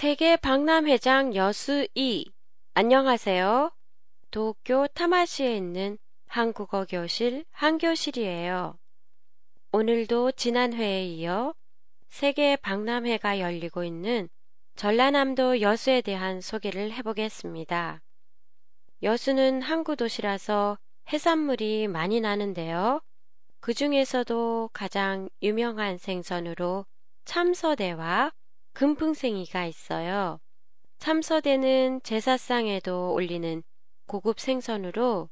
세계 박람회장 여수 2 안녕하세요. 도쿄 타마시에 있는 한국어 교실 한교실이에요. 오늘도 지난 회에 이어 세계 박람회가 열리고 있는 전라남도 여수에 대한 소개를 해보겠습니다. 여수는 항구 도시라서 해산물이 많이 나는데요. 그 중에서도 가장 유명한 생선으로 참서대와 금풍생이가 있어요. 참서대는 제사상에도 올리는 고급 생선으로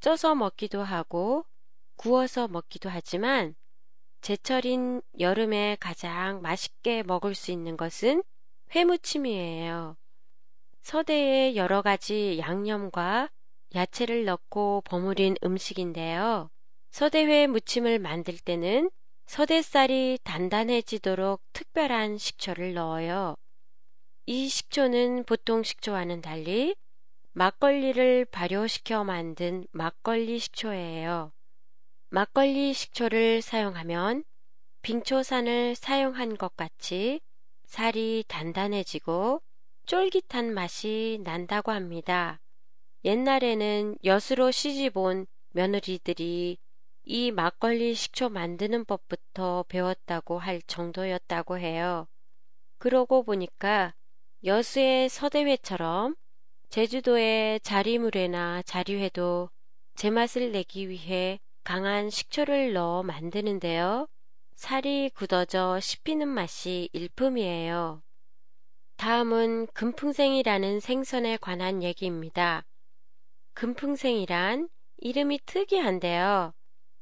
쪄서 먹기도 하고 구워서 먹기도 하지만 제철인 여름에 가장 맛있게 먹을 수 있는 것은 회무침이에요. 서대에 여러 가지 양념과 야채를 넣고 버무린 음식인데요. 서대회 무침을 만들 때는 서대쌀이 단단해지도록 특별한 식초를 넣어요. 이 식초는 보통 식초와는 달리 막걸리를 발효시켜 만든 막걸리 식초예요. 막걸리 식초를 사용하면 빙초산을 사용한 것 같이 살이 단단해지고 쫄깃한 맛이 난다고 합니다. 옛날에는 여수로 시집 온 며느리들이 이 막걸리 식초 만드는 법부터 배웠다고 할 정도였다고 해요. 그러고 보니까 여수의 서대회처럼 제주도의 자리물회나 자리회도 제맛을 내기 위해 강한 식초를 넣어 만드는데요. 살이 굳어져 씹히는 맛이 일품이에요. 다음은 금풍생이라는 생선에 관한 얘기입니다. 금풍생이란 이름이 특이한데요.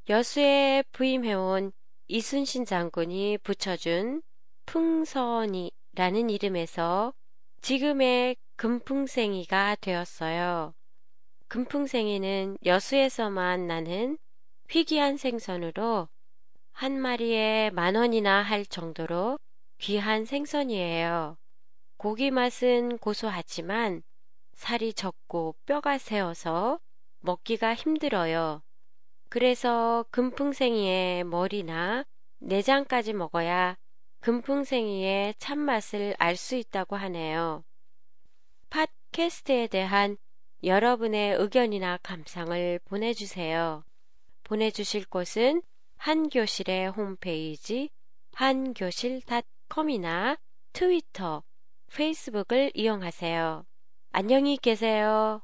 여수에 부임해온 이순신 장군이 붙여준 풍선이라는 이름에서 지금의 금풍생이가 되었어요. 금풍생이는 여수에서만 나는 희귀한 생선으로 한 마리에 만 원이나 할 정도로 귀한 생선이에요. 고기 맛은 고소하지만 살이 적고 뼈가 새어서 먹기가 힘들어요. 그래서 금풍생이의 머리나 내장까지 먹어야 금풍생이의 참맛을 알 수 있다고 하네요. 팟캐스트에 대한 여러분의 의견이나 감상을 보내주세요. 보내주실 곳은 한교실의 홈페이지 한교실닷컴이나 트위터, 페이스북을 이용하세요. 안녕히 계세요.